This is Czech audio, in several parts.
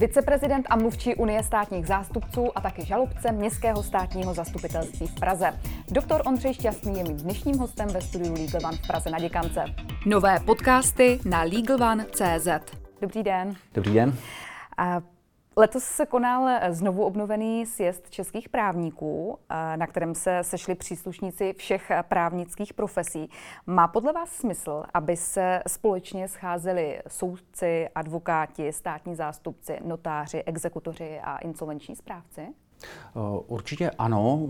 viceprezident a mluvčí Unie státních zástupců a taky žalobce Městského státního zastupitelství v Praze. Doktor Ondřej Šťastný je mým dnešním hostem ve studiu Legal One v Praze na Děkance. Nové podcasty na LegalOne.cz Dobrý den. Dobrý den. A Letos se konal znovu obnovený sjezd českých právníků, na kterém se sešli příslušníci všech právnických profesí. Má podle vás smysl, aby se společně scházeli soudci, advokáti, státní zástupci, notáři, exekutoři a insolvenční správci? Určitě ano.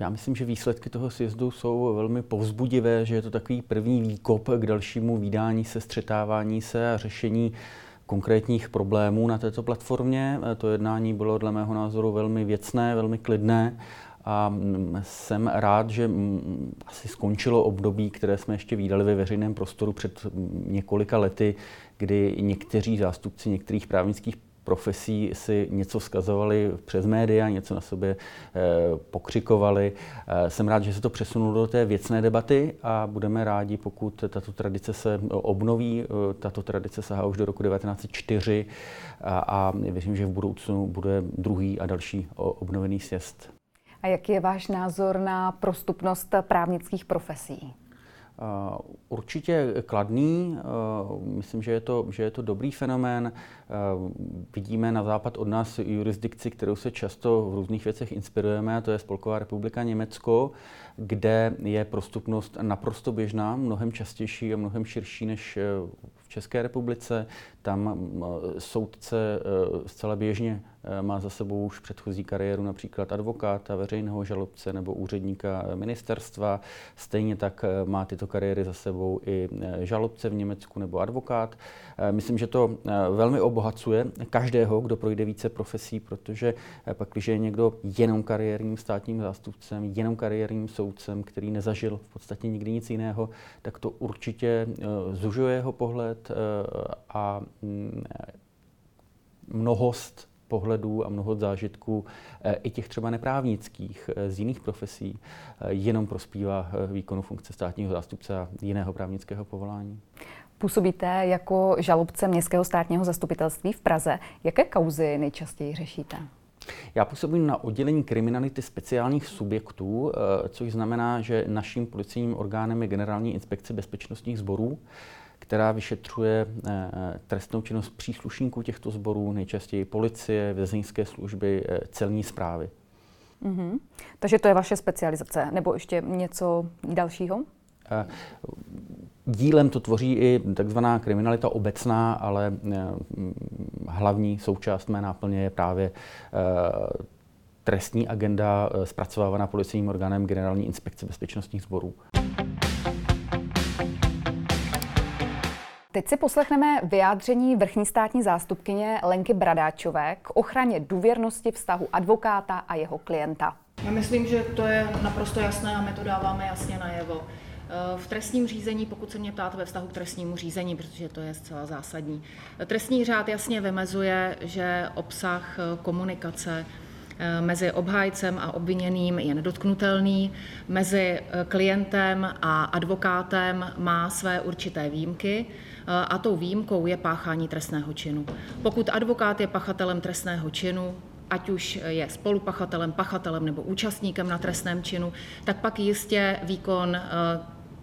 Já myslím, že výsledky toho sjezdu jsou velmi povzbudivé, že je to takový první výkop k dalšímu výdání se, střetávání se a řešení konkrétních problémů na této platformě. E, to jednání bylo dle mého názoru velmi věcné, velmi klidné a mm, jsem rád, že mm, asi skončilo období, které jsme ještě výdali ve veřejném prostoru před mm, několika lety, kdy někteří zástupci některých právnických profesí si něco vzkazovali přes média, něco na sobě eh, pokřikovali. Eh, jsem rád, že se to přesunulo do té věcné debaty a budeme rádi, pokud tato tradice se obnoví. Eh, tato tradice sahá už do roku 1904 a, a věřím, že v budoucnu bude druhý a další obnovený sjezd. A jaký je váš názor na prostupnost právnických profesí? Určitě kladný. Myslím, že je to, že je to dobrý fenomén. Vidíme na západ od nás jurisdikci, kterou se často v různých věcech inspirujeme, a to je Spolková republika Německo, kde je prostupnost naprosto běžná, mnohem častější a mnohem širší než v České republice. Tam soudce zcela běžně má za sebou už předchozí kariéru například advokáta, veřejného žalobce nebo úředníka ministerstva. Stejně tak e, má tyto kariéry za sebou i žalobce v Německu nebo advokát. Myslím, že to velmi obohacuje každého, kdo projde více profesí, protože pak, když je někdo jenom kariérním státním zástupcem, jenom kariérním soudcem, který nezažil v podstatě nikdy nic jiného, tak to určitě zužuje jeho pohled a Mm, mnohost pohledů a mnoho zážitků, eh, i těch třeba neprávnických eh, z jiných profesí, eh, jenom prospívá výkonu funkce státního zástupce a jiného právnického povolání. Působíte jako žalobce Městského státního zastupitelství v Praze. Jaké kauzy nejčastěji řešíte? Já působím na oddělení kriminality speciálních subjektů, což znamená, že naším policejním orgánem je Generální inspekce bezpečnostních sborů která vyšetřuje eh, trestnou činnost příslušníků těchto sborů, nejčastěji policie, vězeňské služby, eh, celní zprávy. Mm-hmm. Takže to je vaše specializace, nebo ještě něco dalšího? Eh, dílem to tvoří i takzvaná kriminalita obecná, ale hlavní součást mé náplně je právě trestní agenda zpracovávaná policejním orgánem Generální inspekce bezpečnostních sborů. Teď si poslechneme vyjádření vrchní státní zástupkyně Lenky Bradáčové k ochraně důvěrnosti vztahu advokáta a jeho klienta. Já myslím, že to je naprosto jasné a my to dáváme jasně najevo. Eh, v trestním řízení, pokud se mě ptáte ve vztahu k trestnímu řízení, protože to je zcela zásadní. Trestní řád jasně vymezuje, že obsah eh, komunikace mezi obhájcem a obviněným je nedotknutelný, mezi klientem a advokátem má své určité výjimky a tou výjimkou je páchání trestného činu. Pokud advokát je pachatelem trestného činu, ať už je spolupachatelem, pachatelem nebo účastníkem na trestném činu, tak pak jistě výkon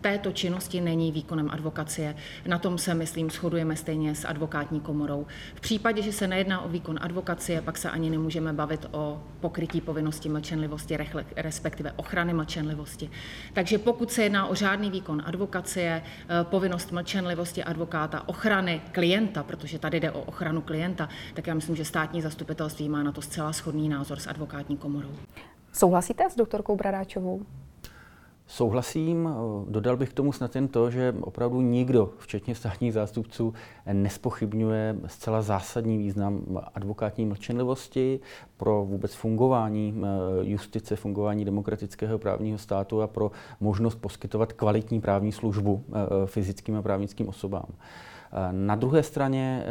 této činnosti není výkonem advokacie. Na tom se, myslím, shodujeme stejně s advokátní komorou. V případě, že se nejedná o výkon advokacie, pak se ani nemůžeme bavit o pokrytí povinnosti mlčenlivosti, respektive ochrany mlčenlivosti. Takže pokud se jedná o žádný výkon advokacie, eh, povinnost mlčenlivosti advokáta, ochrany klienta, protože tady jde o ochranu klienta, tak já myslím, že státní zastupitelství má na to zcela shodný názor s advokátní komorou. Souhlasíte s doktorkou Bradáčovou? Souhlasím, dodal bych k tomu snad jen to, že opravdu nikdo, včetně státních zástupců, nespochybňuje zcela zásadní význam advokátní mlčenlivosti pro vůbec fungování eh, justice, fungování demokratického právního státu a pro možnost poskytovat kvalitní právní službu eh, fyzickým a právnickým osobám. Na druhé straně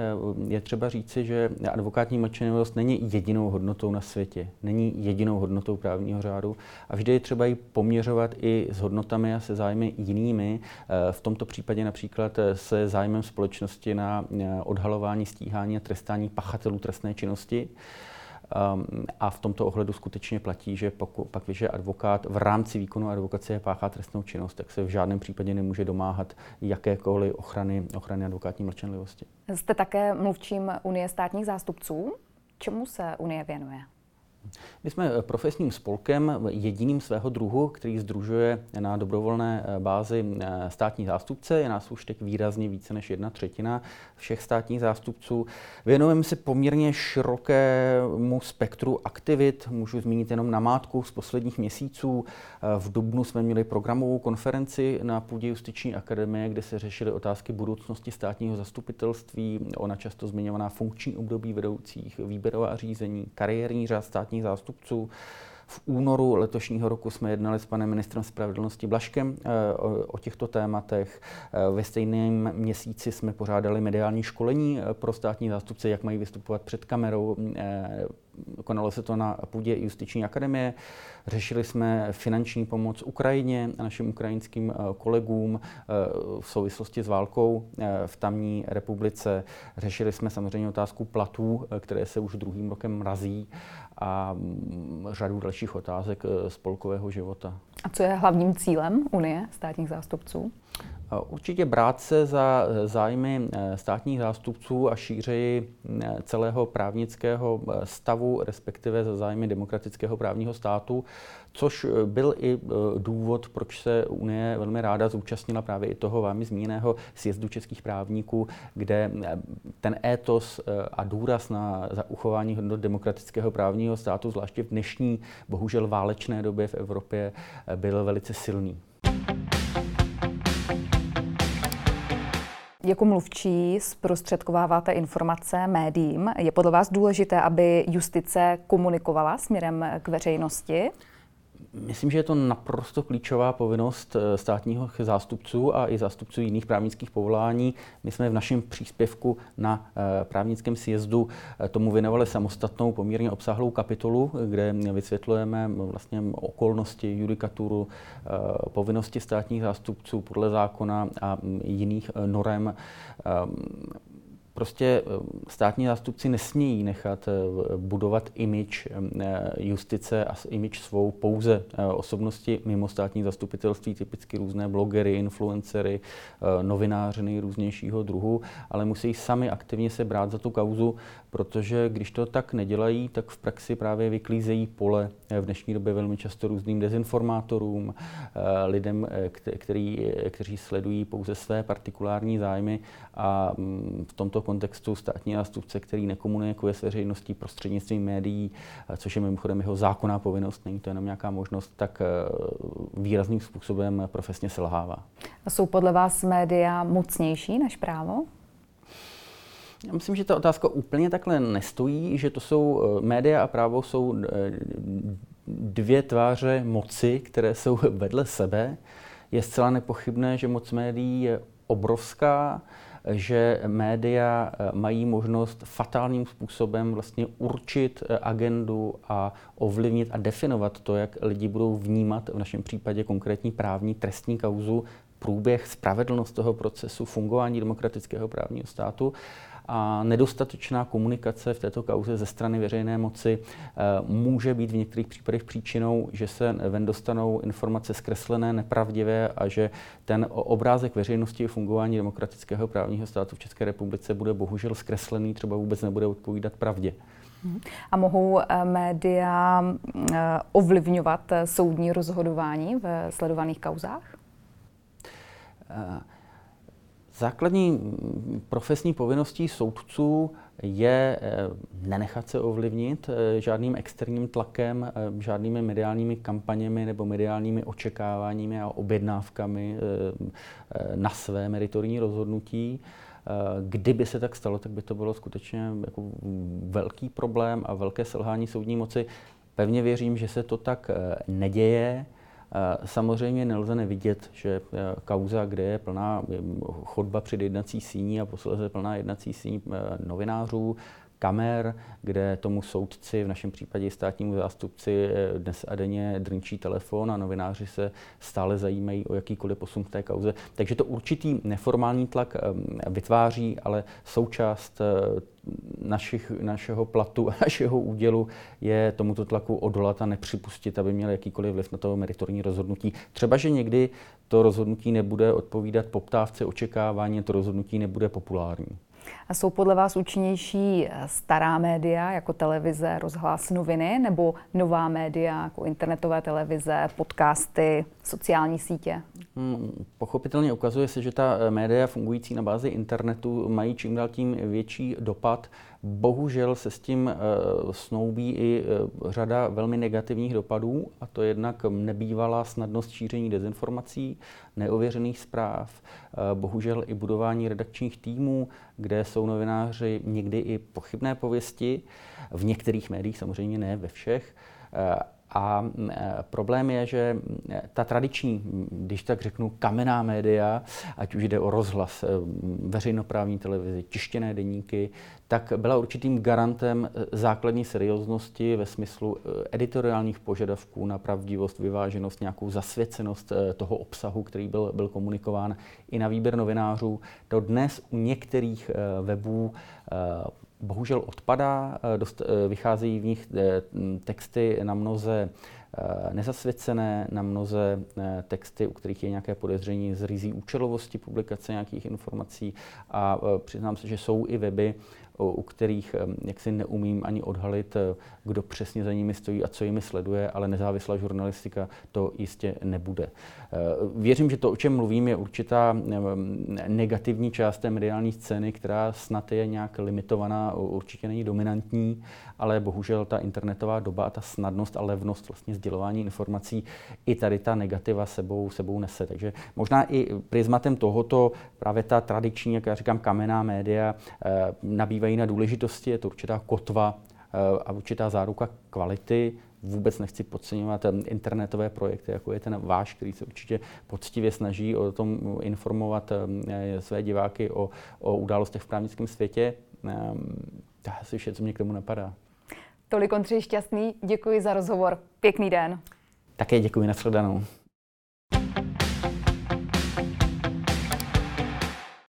je třeba říci, že advokátní mlčenlivost není jedinou hodnotou na světě, není jedinou hodnotou právního řádu a vždy je třeba ji poměřovat i s hodnotami a se zájmy jinými, v tomto případě například se zájmem společnosti na odhalování, stíhání a trestání pachatelů trestné činnosti. Um, a v tomto ohledu skutečně platí, že pokud, pak, když advokát v rámci výkonu advokacie páchá trestnou činnost, tak se v žádném případě nemůže domáhat jakékoliv ochrany, ochrany advokátní mlčenlivosti. Jste také mluvčím Unie státních zástupců. Čemu se Unie věnuje? My jsme eh, profesním spolkem, jediným svého druhu, který združuje na dobrovolné eh, bázi eh, státní zástupce. Je nás už teď výrazně více než jedna třetina všech státních zástupců. Věnujeme se poměrně širokému spektru aktivit. Můžu zmínit jenom namátku z posledních měsíců. V Dubnu jsme měli programovou konferenci na půdě Justiční akademie, kde se řešily otázky budoucnosti státního zastupitelství, ona často zmiňovaná funkční období vedoucích, výběrová řízení, kariérní řád státních státních zástupců. V únoru letošního roku jsme jednali s panem ministrem spravedlnosti Blaškem eh, o těchto tématech. Eh, ve stejném měsíci jsme pořádali mediální školení eh, pro státní zástupce, jak mají vystupovat před kamerou. Konalo se to na půdě Justiční akademie. Řešili jsme finanční pomoc Ukrajině a našim ukrajinským kolegům v souvislosti s válkou v tamní republice. Řešili jsme samozřejmě otázku platů, které se už druhým rokem mrazí a mm, řadu dalších otázek eh, spolkového života. A co je hlavním cílem Unie státních zástupců? Určitě brát se za eh, zájmy eh, státních zástupců a šířeji celého právnického stavu, respektive za zájmy demokratického právního státu, což byl i důvod, proč se Unie velmi ráda zúčastnila právě i toho vámi zmíněného sjezdu českých právníků, kde ten étos a důraz na uchování hodnot demokratického právního státu, zvláště v dnešní, bohužel válečné době v Evropě, byl velice silný. Jako mluvčí zprostředkováváte informace médiím. Je podle vás důležité, aby justice komunikovala směrem k veřejnosti? Myslím, že je to naprosto klíčová povinnost eh, státního zástupců a i zástupců jiných právnických povolání. My jsme v našem příspěvku na eh, právnickém sjezdu eh, tomu věnovali samostatnou poměrně obsáhlou kapitolu, kde vysvětlujeme vlastně okolnosti, judikaturu, povinnosti státních zástupců podle zákona a mm, jiných norem Prostě eh, státní zástupci nesmějí nechat eh, budovat imič eh, justice a imič svou pouze osobnosti mimo státní zastupitelství, typicky různé blogery, influencery, novináři nejrůznějšího druhu, ale musí sami aktivně se brát za tu kauzu, protože když to tak nedělají, tak v praxi právě vyklízejí pole v dnešní době velmi často různým dezinformátorům, lidem, který, kteří sledují pouze své partikulární zájmy a mm, v tomto kontextu státní zástupce, který nekomunikuje s veřejností prostřednictvím médií, eh, což je mimochodem jeho zákonná povinnost, není to jenom nějaká možnost, tak eh, výrazným způsobem profesně selhává. A jsou podle vás média mocnější než právo? Já myslím, že ta otázka úplně takhle nestojí, že to jsou eh, média a právo jsou dvě tváře moci, které jsou vedle sebe. Je zcela nepochybné, že moc médií je obrovská, že média eh, mají možnost fatálním způsobem vlastně určit eh, agendu a ovlivnit a definovat to, jak lidi budou vnímat v našem případě konkrétní právní trestní kauzu, průběh, spravedlnost toho procesu, fungování demokratického právního státu a nedostatečná komunikace v této kauze ze strany veřejné moci eh, může být v některých případech příčinou, že se ven dostanou informace zkreslené, nepravdivé a že ten obrázek veřejnosti o fungování demokratického právního státu v České republice bude bohužel zkreslený, třeba vůbec nebude odpovídat pravdě. A mohou eh, média eh, ovlivňovat soudní rozhodování v sledovaných kauzách? Základní profesní povinností soudců je eh, nenechat se ovlivnit eh, žádným externím tlakem, eh, žádnými mediálními kampaněmi nebo mediálními očekáváními a objednávkami na své meritorní rozhodnutí. Kdyby se tak stalo, tak by to bylo skutečně jako velký problém a velké selhání soudní moci. Pevně věřím, že se to tak neděje Samozřejmě nelze nevidět, že kauza, kde je plná chodba před jednací síní a posledně plná jednací síní novinářů, kamer, kde tomu soudci, v našem případě státnímu zástupci, eh, dnes a denně drnčí telefon a novináři se stále zajímají o jakýkoliv posun v té kauze. Takže to určitý neformální tlak eh, vytváří, ale součást eh, našich, našeho platu a našeho údělu je tomuto tlaku odolat a nepřipustit, aby měl jakýkoliv vliv na to meritorní rozhodnutí. Třeba, že někdy to rozhodnutí nebude odpovídat poptávce, očekávání, to rozhodnutí nebude populární. Jsou podle vás účinnější eh, stará média, jako televize, rozhlas, noviny, nebo nová média, jako internetové televize, podcasty, sociální sítě? Hmm, pochopitelně ukazuje se, že ta eh, média fungující na bázi internetu mají čím dál tím větší dopad Bohužel se s tím uh, snoubí i uh, řada velmi negativních dopadů, a to jednak nebývalá snadnost šíření dezinformací, neověřených zpráv, uh, bohužel i budování redakčních týmů, kde jsou novináři někdy i pochybné pověsti, v některých médiích, samozřejmě ne ve všech. A problém je, že ta tradiční, když tak řeknu, kamenná média, ať už jde o rozhlas, veřejnoprávní televizi, tištěné deníky, tak byla určitým garantem eh, základní serióznosti ve smyslu eh, editoriálních požadavků na pravdivost, vyváženost, nějakou zasvěcenost eh, toho obsahu, který byl, byl komunikován i na výběr novinářů. To dnes u některých webů bohužel odpadá, dost, vycházejí v nich texty na mnoze nezasvěcené, na mnoze texty, u kterých je nějaké podezření z rizí účelovosti publikace nějakých informací. A přiznám se, že jsou i weby, u kterých jaksi neumím ani odhalit, eh, kdo přesně za nimi stojí a co jimi sleduje, ale nezávislá žurnalistika to jistě nebude. Eh, věřím, že to, o čem mluvím, je určitá negativní část té mediální scény, která snad je nějak limitovaná, určitě není dominantní, ale bohužel ta internetová doba a ta snadnost a levnost vlastně sdělování informací i tady ta negativa sebou, sebou nese. Takže možná i prismatem tohoto právě ta tradiční, jak já říkám, kamenná média eh, nabývají na důležitosti, je to určitá kotva eh, a určitá záruka kvality. Vůbec nechci podceňovat eh, internetové projekty, jako je ten váš, který se určitě poctivě snaží o tom informovat své diváky o, o událostech v právnickém světě. To je asi vše, co mě k tomu napadá. Tolik Ondřej Šťastný, děkuji za rozhovor. Pěkný den. Také děkuji, nashledanou.